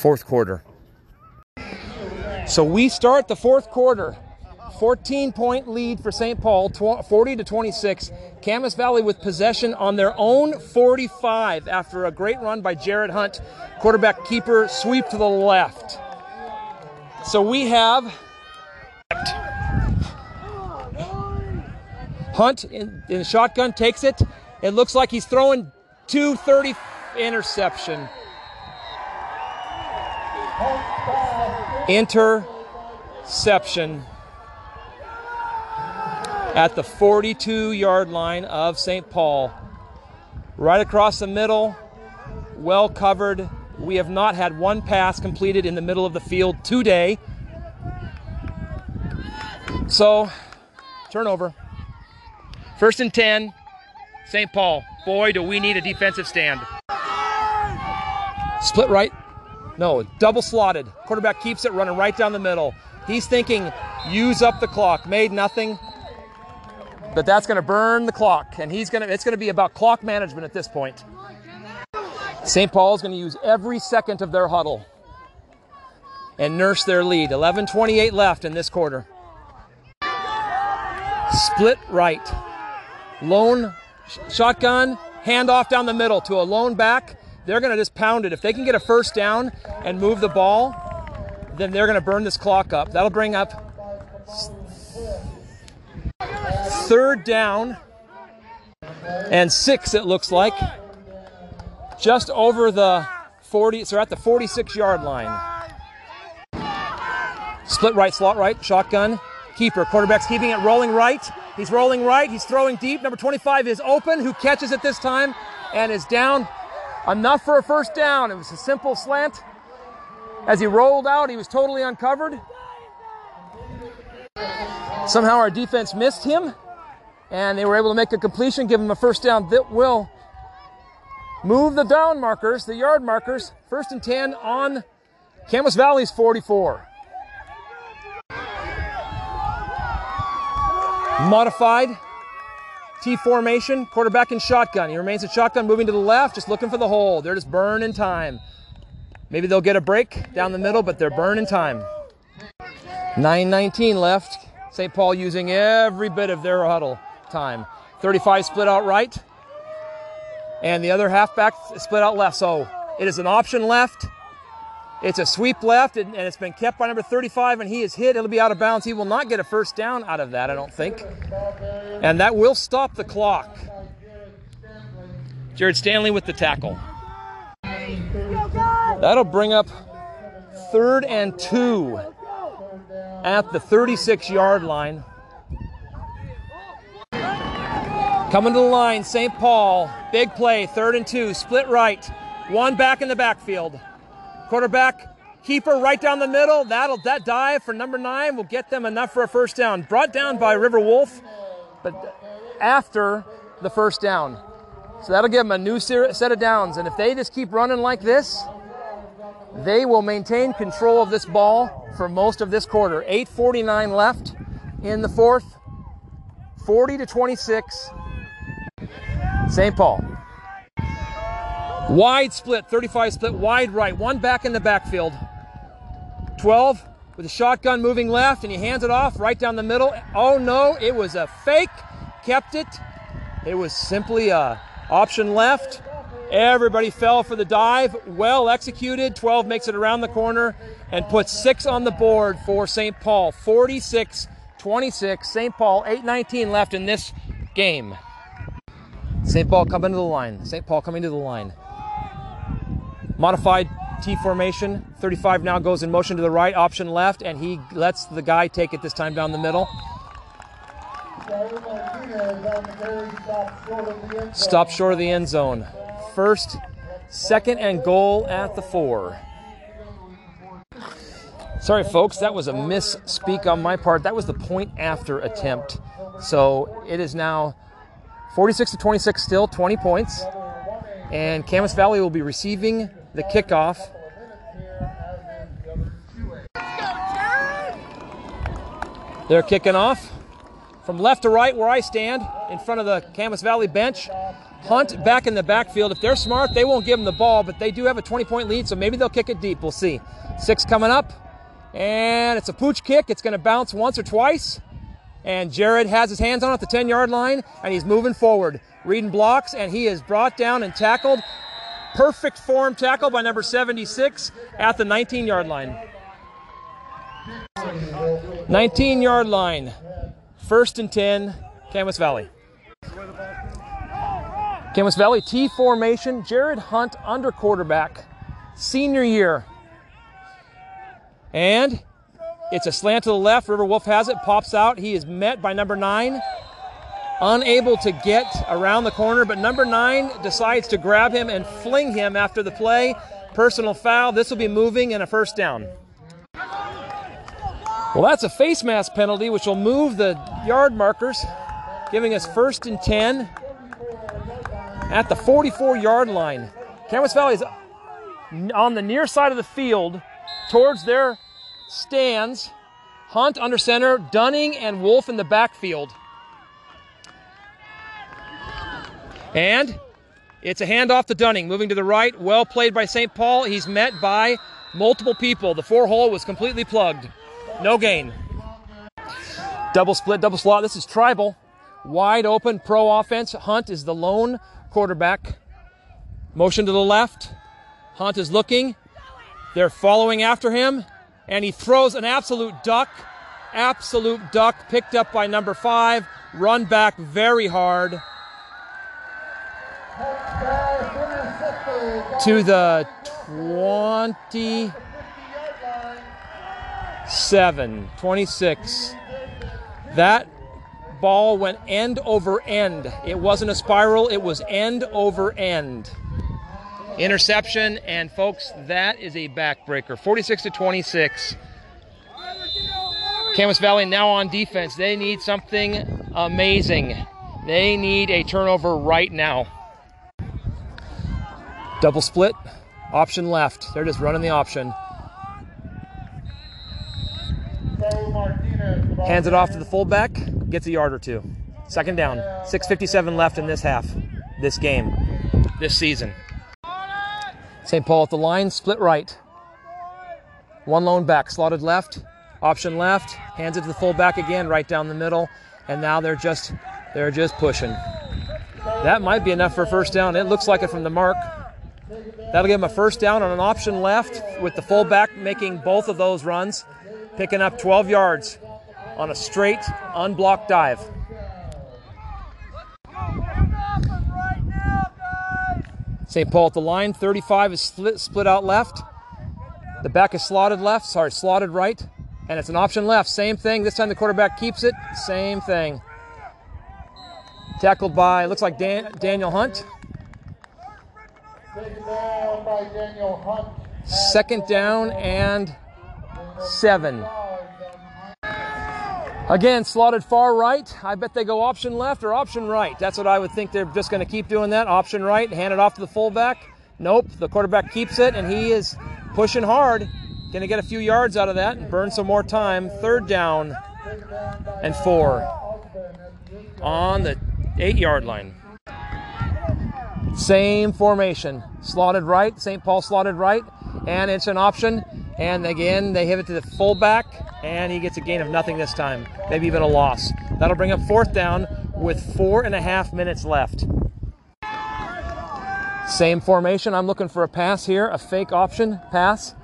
fourth quarter. So we start the fourth quarter. 14 point lead for St. Paul, 40 to 26. Camas Valley with possession on their own 45 after a great run by Jared Hunt. Quarterback keeper sweep to the left. So we have Hunt in, in the shotgun takes it. It looks like he's throwing 230 interception. Interception at the 42 yard line of St. Paul. Right across the middle, well covered. We have not had one pass completed in the middle of the field today. So, turnover. First and 10, St. Paul. Boy, do we need a defensive stand. Split right. No, double slotted. Quarterback keeps it running right down the middle. He's thinking, use up the clock. Made nothing but that's going to burn the clock, and he's going to. It's going to be about clock management at this point. St. Paul is going to use every second of their huddle and nurse their lead. 11:28 left in this quarter. Split right, lone shotgun, handoff down the middle to a lone back. They're going to just pound it. If they can get a first down and move the ball, then they're going to burn this clock up. That'll bring up third down and six, it looks like. Just over the 40, so at the 46 yard line. Split right, slot right, shotgun. Keeper, quarterback's keeping it rolling right. He's rolling right, he's throwing deep. Number 25 is open, who catches it this time and is down enough for a first down. It was a simple slant. As he rolled out, he was totally uncovered. Somehow our defense missed him and they were able to make a completion, give him a first down that will move the down markers, the yard markers, first and 10 on Camas Valley's 44. Modified T formation, quarterback in shotgun. He remains in shotgun, moving to the left, just looking for the hole. They're just burning time. Maybe they'll get a break down the middle, but they're burning time. 9.19 left. St. Paul using every bit of their huddle time. 35 split out right, and the other halfback split out left. So it is an option left. It's a sweep left, and, and, it's been kept by number 35, and he is hit. It'll be out of bounds. He will not get a first down out of that, I don't think. And that will stop the clock. Jared Stanley with the tackle. That'll bring up third and two at the 36 yard line. Coming to the line, St. Paul. Big play, third and two, split right. One back in the backfield. Quarterback, keeper right down the middle. That'll that dive for number nine will get them enough for a first down. Brought down by River Wolf, but after the first down. So that'll give them a new set of downs. And if they just keep running like this, they will maintain control of this ball for most of this quarter. 8:49 left in the fourth. 40 to 26. St. Paul. Wide split, 35 split, wide right, one back in the backfield. 12 with a shotgun moving left, and he hands it off right down the middle. Oh no, it was a fake. Kept it. It was simply a option left. Everybody fell for the dive. Well executed. 12 makes it around the corner and puts six on the board for St. Paul. 46 26. St. Paul, 8 left in this game. St. Paul coming to the line. St. Paul coming to the line. Modified T formation. 35 now goes in motion to the right, option left, and he lets the guy take it this time down the middle. Stop short of the end zone. First, second, and goal at the four. Sorry, folks, that was a misspeak on my part. That was the point after attempt. So it is now 46 to 26 still, 20 points. And Camas Valley will be receiving the kickoff. They're kicking off from left to right where I stand in front of the Camas Valley bench. Hunt back in the backfield. If they're smart, they won't give him the ball, but they do have a 20 point lead, so maybe they'll kick it deep. We'll see. Six coming up, and it's a pooch kick. It's going to bounce once or twice. And Jared has his hands on it at the 10 yard line, and he's moving forward, reading blocks, and he is brought down and tackled. Perfect form tackle by number 76 at the 19 yard line. 19 yard line. First and 10, Camas Valley. Camas Valley T formation. Jared Hunt under quarterback. Senior year. And it's a slant to the left. River Wolf has it, pops out. He is met by number nine. Unable to get around the corner, but number nine decides to grab him and fling him after the play. Personal foul. This will be moving and a first down. Well, that's a face mask penalty, which will move the yard markers, giving us first and 10 at the 44 yard line. Camas Valley is on the near side of the field towards their stands. Hunt under center, Dunning and Wolf in the backfield. And it's a handoff to Dunning, moving to the right. Well played by St. Paul. He's met by multiple people. The four hole was completely plugged. No gain. Double split, double slot. This is tribal. Wide open pro offense. Hunt is the lone quarterback. Motion to the left. Hunt is looking. They're following after him. And he throws an absolute duck. Absolute duck picked up by number five. Run back very hard. To the 27, 26. That ball went end over end. It wasn't a spiral, it was end over end. Interception, and folks, that is a backbreaker. 46 to 26. Camas Valley now on defense. They need something amazing. They need a turnover right now. Double split, option left. They're just running the option. Hands it off to the fullback, gets a yard or two. Second down. 6.57 left in this half, this game, this season. St. Paul at the line, split right. One lone back, slotted left, option left, hands it to the fullback again, right down the middle, and now they're just they're just pushing. That might be enough for first down. It looks like it from the mark. That'll give him a first down on an option left with the fullback making both of those runs, picking up 12 yards on a straight, unblocked dive. St. Paul at the line, 35 is split, split out left. The back is slotted left, sorry, slotted right. And it's an option left. Same thing. This time the quarterback keeps it. Same thing. Tackled by, looks like Dan, Daniel Hunt. Second down and seven. Again, slotted far right. I bet they go option left or option right. That's what I would think they're just going to keep doing that. Option right, hand it off to the fullback. Nope, the quarterback keeps it and he is pushing hard. Going to get a few yards out of that and burn some more time. Third down and four on the eight yard line. Same formation. Slotted right, St. Paul slotted right, and it's an option. And again, they hit it to the fullback, and he gets a gain of nothing this time, maybe even a loss. That'll bring up fourth down with four and a half minutes left. Same formation. I'm looking for a pass here, a fake option pass.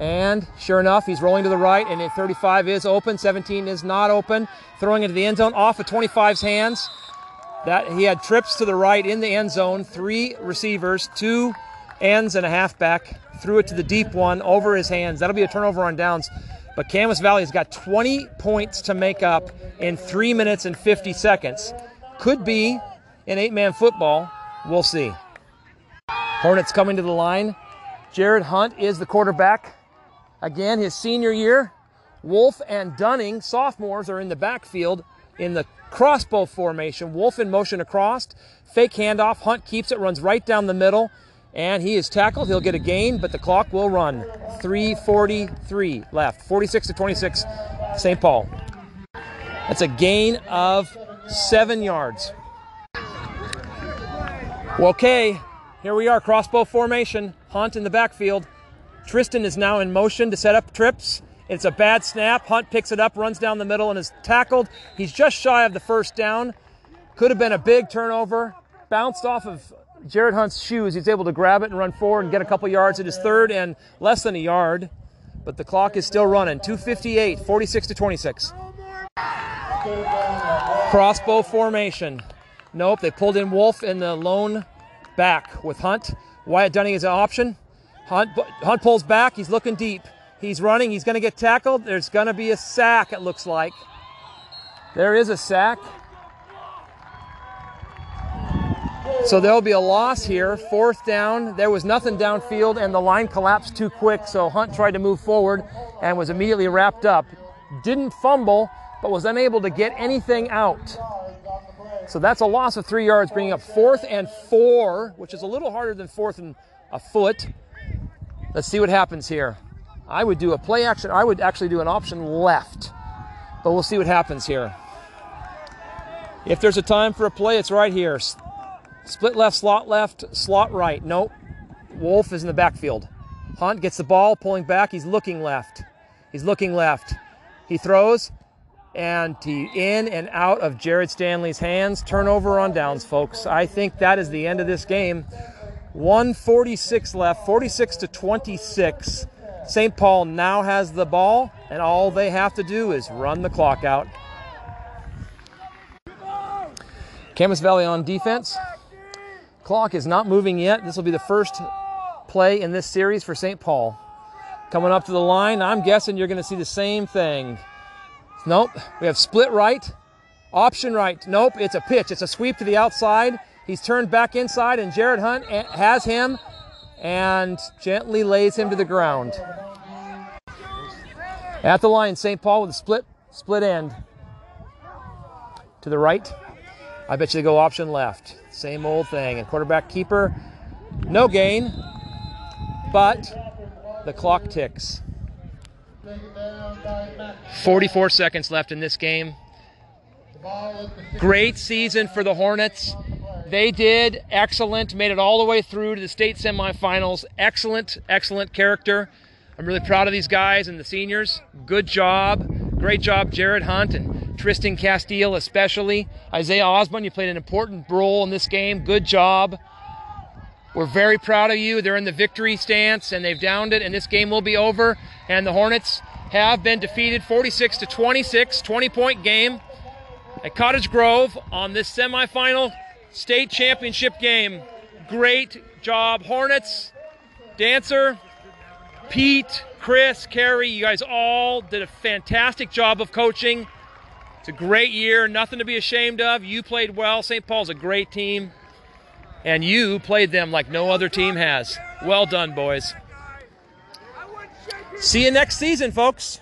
And sure enough, he's rolling to the right, and 35 is open, 17 is not open. Throwing into the end zone off of 25's hands. That he had trips to the right in the end zone, three receivers, two ends and a halfback threw it to the deep one over his hands. That'll be a turnover on downs. But Camas Valley's got 20 points to make up in 3 minutes and 50 seconds. Could be an eight man football. We'll see. Hornets coming to the line. Jared Hunt is the quarterback. Again, his senior year. Wolf and Dunning, sophomores, are in the backfield in the crossbow formation. Wolf in motion across. Fake handoff. Hunt keeps it, runs right down the middle and he is tackled. He'll get a gain, but the clock will run. 3:43 left. 46 to 26, St. Paul. That's a gain of seven yards. Okay, here we are, crossbow formation. Hunt in the backfield. Tristan is now in motion to set up trips. It's a bad snap. Hunt picks it up, runs down the middle, and is tackled. He's just shy of the first down. Could have been a big turnover. Bounced off of Jared Hunt's shoes. He's able to grab it and run forward and get a couple yards at his third and less than a yard. But the clock is still running. 258, 46 to 26. Crossbow formation. Nope, they pulled in Wolf in the lone back with Hunt. Wyatt Dunning is an option. Hunt, Hunt pulls back. He's looking deep. He's running. He's going to get tackled. There's going to be a sack, it looks like. There is a sack. So there'll be a loss here. Fourth down. There was nothing downfield, and the line collapsed too quick. So Hunt tried to move forward and was immediately wrapped up. Didn't fumble, but was unable to get anything out. So that's a loss of three yards, bringing up fourth and four, which is a little harder than fourth and a foot. Let's see what happens here. I would do a play action. I would actually do an option left, but we'll see what happens here. If there's a time for a play, it's right here. Split left, slot left, slot right. Nope. Wolf is in the backfield. Hunt gets the ball, pulling back. He's looking left. He's looking left. He throws, and he in and out of Jared Stanley's hands. Turnover on downs, folks. I think that is the end of this game. 146 left, 46 to 26. St. Paul now has the ball, and all they have to do is run the clock out. Camas Valley on defense. Clock is not moving yet. This will be the first play in this series for St. Paul. Coming up to the line, I'm guessing you're going to see the same thing. Nope, we have split right, option right. Nope, it's a pitch. It's a sweep to the outside. He's turned back inside, and Jared Hunt has him and gently lays him to the ground. At the line, St. Paul with a split split end. To the right. I bet you they go option left. Same old thing. And quarterback keeper, no gain, but the clock ticks. 44 seconds left in this game. Great season for the Hornets. They did excellent, made it all the way through to the state semifinals. Excellent, excellent character. I'm really proud of these guys and the seniors. Good job. Great job, Jared Hunt and Tristan Castile, especially. Isaiah Osborne, you played an important role in this game. Good job. We're very proud of you. They're in the victory stance and they've downed it, and this game will be over. And the Hornets have been defeated 46 to 26, 20 point game at Cottage Grove on this semifinal state championship game. Great job, Hornets, Dancer, Pete, Chris, Carrie. You guys all did a fantastic job of coaching. It's a great year, nothing to be ashamed of. You played well. St. Paul's a great team, and you played them like no other team has. Well done, boys. See you next season, folks.